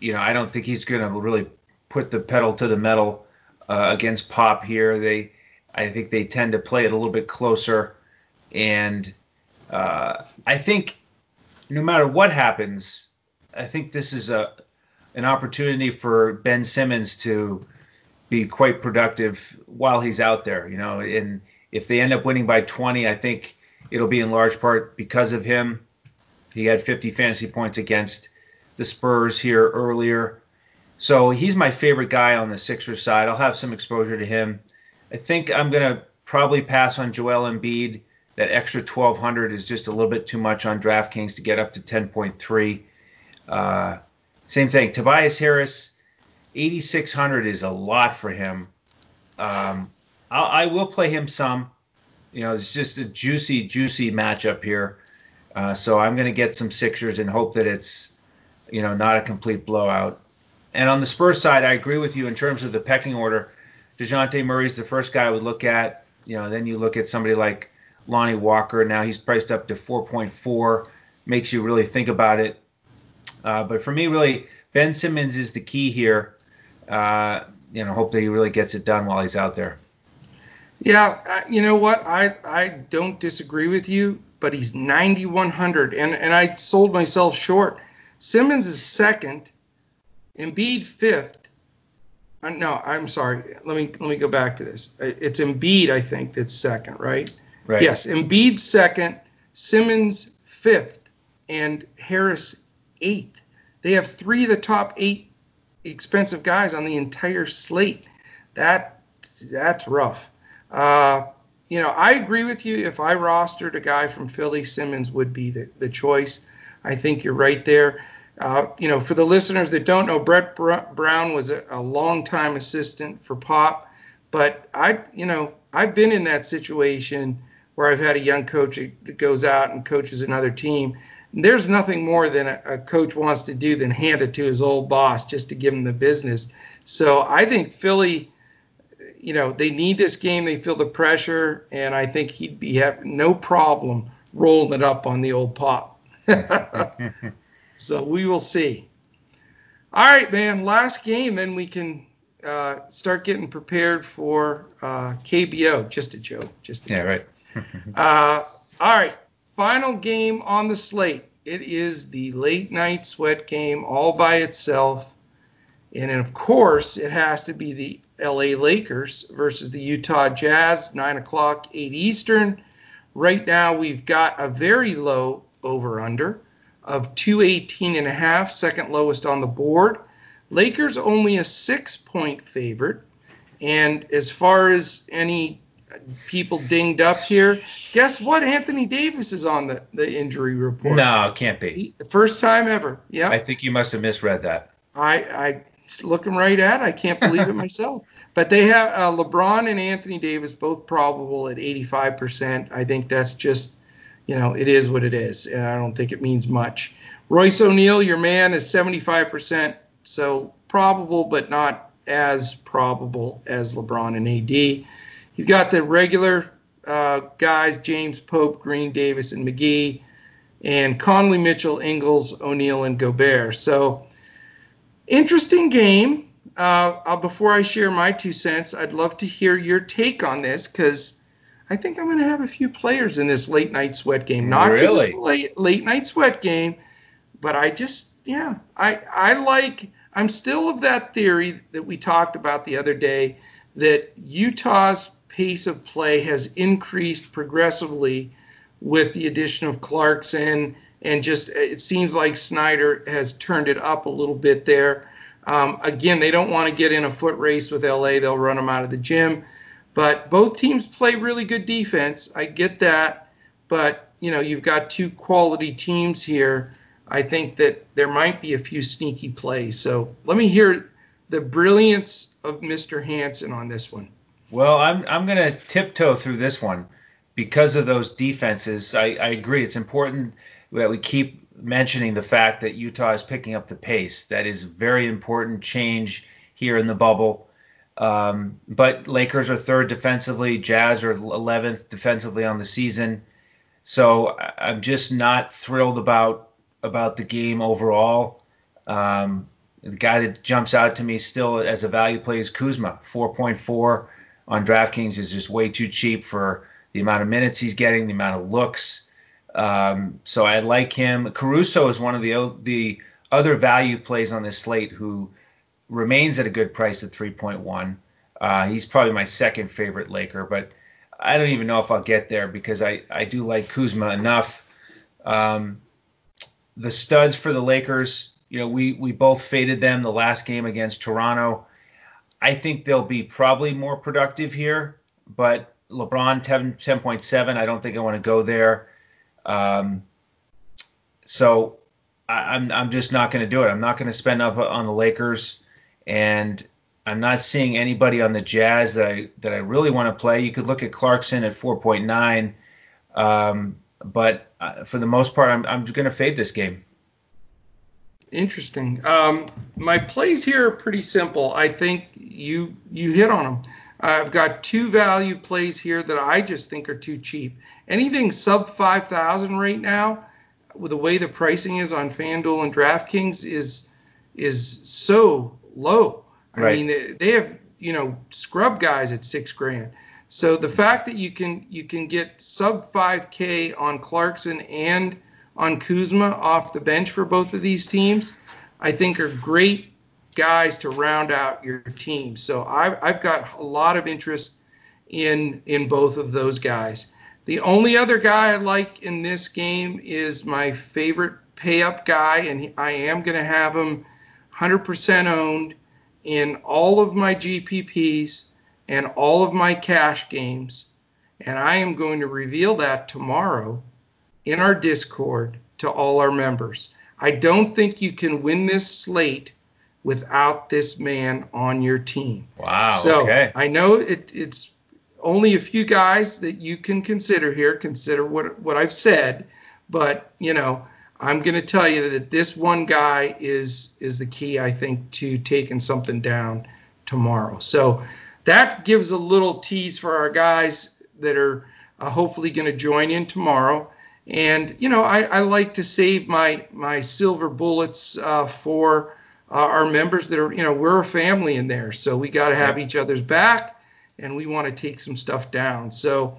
you know, I don't think he's going to really put the pedal to the metal uh, against Pop here. They, I think they tend to play it a little bit closer, and uh, I think no matter what happens, I think this is a an opportunity for Ben Simmons to be quite productive while he's out there. You know, and if they end up winning by 20, I think It'll be in large part because of him. He had 50 fantasy points against the Spurs here earlier. So he's my favorite guy on the Sixers side. I'll have some exposure to him I think I'm going to probably pass on Joel Embiid. That extra 1200 is just a little bit too much on DraftKings to get up to 10.3. Uh, same thing. Tobias Harris, 8600 is a lot for him. Um, I'll, I will play him some. You know, it's just a juicy, juicy matchup here. Uh, so I'm going to get some Sixers and hope that it's, you know, not a complete blowout. And on the Spurs side, I agree with you in terms of the pecking order. Dejounte Murray's the first guy I would look at. You know, then you look at somebody like Lonnie Walker. Now he's priced up to 4.4. Makes you really think about it. Uh, but for me, really, Ben Simmons is the key here. Uh, you know, hope that he really gets it done while he's out there. Yeah, you know what? I I don't disagree with you, but he's 9100, and and I sold myself short. Simmons is second, Embiid fifth. Uh, no, I'm sorry. Let me let me go back to this. It's Embiid, I think, that's second, right? Right. Yes, Embiid second, Simmons fifth, and Harris eighth. They have three of the top eight expensive guys on the entire slate. That that's rough. Uh, you know, I agree with you. If I rostered a guy from Philly, Simmons would be the, the choice. I think you're right there. Uh, you know, for the listeners that don't know, Brett Brown was a, a longtime assistant for Pop, but I, you know, I've been in that situation where I've had a young coach that goes out and coaches another team. And there's nothing more than a, a coach wants to do than hand it to his old boss just to give him the business. So I think Philly you know, they need this game. They feel the pressure, and I think he'd be have no problem rolling it up on the old pop. so we will see. All right, man. Last game, then we can uh, start getting prepared for uh, KBO. Just a joke. Just a yeah, joke. right. uh, all right. Final game on the slate. It is the late night sweat game all by itself. And of course, it has to be the LA Lakers versus the Utah Jazz, 9 o'clock, 8 Eastern. Right now, we've got a very low over under of 218 and a half, second lowest on the board. Lakers only a six point favorite. And as far as any people dinged up here, guess what? Anthony Davis is on the, the injury report. No, it can't be. The first time ever. Yeah. I think you must have misread that. I, I looking right at. I can't believe it myself. But they have uh, LeBron and Anthony Davis both probable at 85%. I think that's just, you know, it is what it is. And I don't think it means much. Royce O'Neale, your man, is 75%. So probable, but not as probable as LeBron and AD. You've got the regular uh, guys, James Pope, Green, Davis, and McGee, and Conley, Mitchell, Ingles, O'Neale, and Gobert. So interesting game. Uh, uh, before I share my two cents, I'd love to hear your take on this because I think I'm going to have a few players in this late night sweat game. Not really? late late night sweat game, but I just yeah I I like I'm still of that theory that we talked about the other day that Utah's pace of play has increased progressively with the addition of Clarkson and just it seems like Snyder has turned it up a little bit there. Um, again, they don't want to get in a foot race with LA; they'll run them out of the gym. But both teams play really good defense. I get that, but you know you've got two quality teams here. I think that there might be a few sneaky plays. So let me hear the brilliance of Mr. Hanson on this one. Well, I'm I'm going to tiptoe through this one because of those defenses. I, I agree. It's important that we keep mentioning the fact that Utah is picking up the pace. That is a very important change here in the bubble. Um, but Lakers are third defensively, Jazz are 11th defensively on the season. So I'm just not thrilled about about the game overall. Um, the guy that jumps out to me still as a value play is Kuzma. 4.4 on DraftKings is just way too cheap for the amount of minutes he's getting, the amount of looks. Um, so I like him. Caruso is one of the the other value plays on this slate who remains at a good price at 3.1. Uh, he's probably my second favorite Laker, but I don't even know if I'll get there because I, I do like Kuzma enough. Um, the studs for the Lakers, you know, we, we both faded them the last game against Toronto. I think they'll be probably more productive here. but LeBron 10, 10.7. I don't think I want to go there. Um, so I, am I'm, I'm just not going to do it. I'm not going to spend up on the Lakers, and I'm not seeing anybody on the Jazz that I that I really want to play. You could look at Clarkson at 4.9, um, but uh, for the most part, I'm I'm going to fade this game. Interesting. Um, my plays here are pretty simple. I think you you hit on them. I've got two value plays here that I just think are too cheap. Anything sub 5,000 right now, with the way the pricing is on FanDuel and DraftKings, is is so low. I right. mean, they have you know scrub guys at six grand. So the fact that you can you can get sub 5K on Clarkson and on Kuzma off the bench for both of these teams, I think are great guys to round out your team. So I've, I've got a lot of interest in in both of those guys. The only other guy I like in this game is my favorite pay up guy, and I am going to have him 100% owned in all of my GPPs and all of my cash games. And I am going to reveal that tomorrow in our Discord to all our members. I don't think you can win this slate without this man on your team. Wow. So okay. I know it, it's only a few guys that you can consider here. Consider what what I've said, but you know I'm going to tell you that this one guy is is the key, I think, to taking something down tomorrow. So that gives a little tease for our guys that are uh, hopefully going to join in tomorrow. And you know, I, I like to save my my silver bullets uh, for uh, our members that are, you know, we're a family in there, so we got to have each other's back, and we want to take some stuff down. So.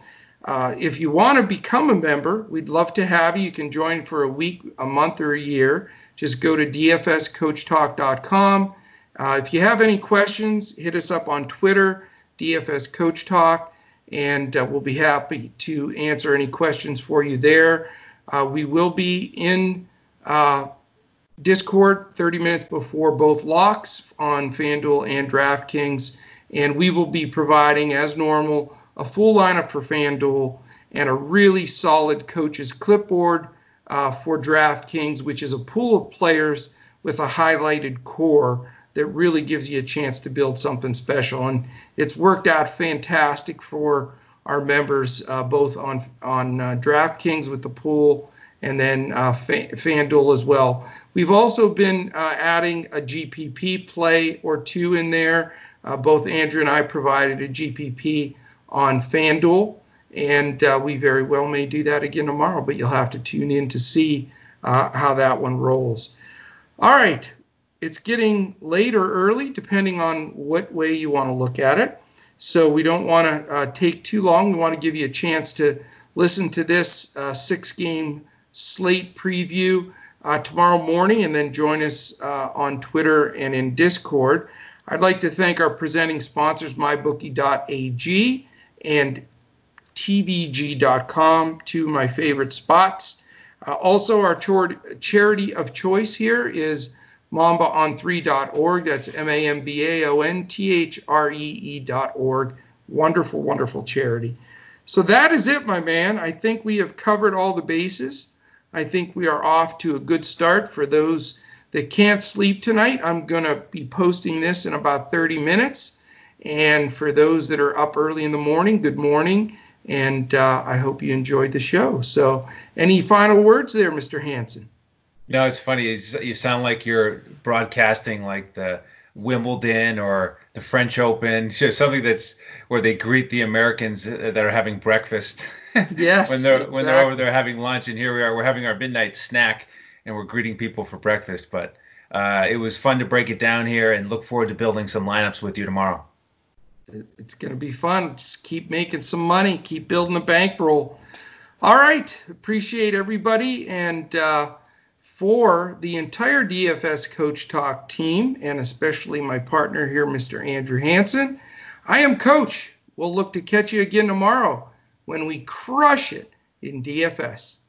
Uh, if you want to become a member, we'd love to have you. You can join for a week, a month, or a year. Just go to dfscoachtalk.com. Uh, if you have any questions, hit us up on Twitter, DFS Coach Talk, and uh, we'll be happy to answer any questions for you there. Uh, we will be in uh, Discord 30 minutes before both locks on FanDuel and DraftKings. And we will be providing, as normal, a full lineup for FanDuel and a really solid coach's clipboard uh, for DraftKings, which is a pool of players with a highlighted core that really gives you a chance to build something special. And it's worked out fantastic for our members, uh, both on on uh, DraftKings with the pool and then uh, FanDuel as well. We've also been uh, adding a GPP play or two in there. Uh, both Andrew and I provided a GPP on FanDuel, and uh, we very well may do that again tomorrow, but you'll have to tune in to see uh, how that one rolls. All right, it's getting late or early, depending on what way you want to look at it. So we don't want to uh, take too long. We want to give you a chance to listen to this six game slate preview uh, tomorrow morning and then join us uh, on Twitter and in Discord. I'd like to thank our presenting sponsors, mybookie.ag and tvg.com, two of my favorite spots. Uh, also, our charity of choice here is mambaon3.org. That's M A M B A O N T H R E E.org. Wonderful, wonderful charity. So that is it, my man. I think we have covered all the bases. I think we are off to a good start for those that can't sleep tonight. I'm going to be posting this in about 30 minutes. And for those that are up early in the morning, good morning. And uh, I hope you enjoyed the show. So, any final words there, Mr. Hanson? No, it's funny. you sound like you're broadcasting like the Wimbledon or the French Open, something that's where they greet the Americans that are having breakfast. Yes. when they're exactly. when they're over there having lunch, and here we are, we're having our midnight snack, and we're greeting people for breakfast. But uh, it was fun to break it down here, and look forward to building some lineups with you tomorrow. It's going to be fun. Just keep making some money, keep building the bankroll. All right, appreciate everybody, and uh, for the entire DFS Coach Talk team, and especially my partner here, Mr. Andrew Hanson, I am Coach. We'll look to catch you again tomorrow when we crush it in DFS.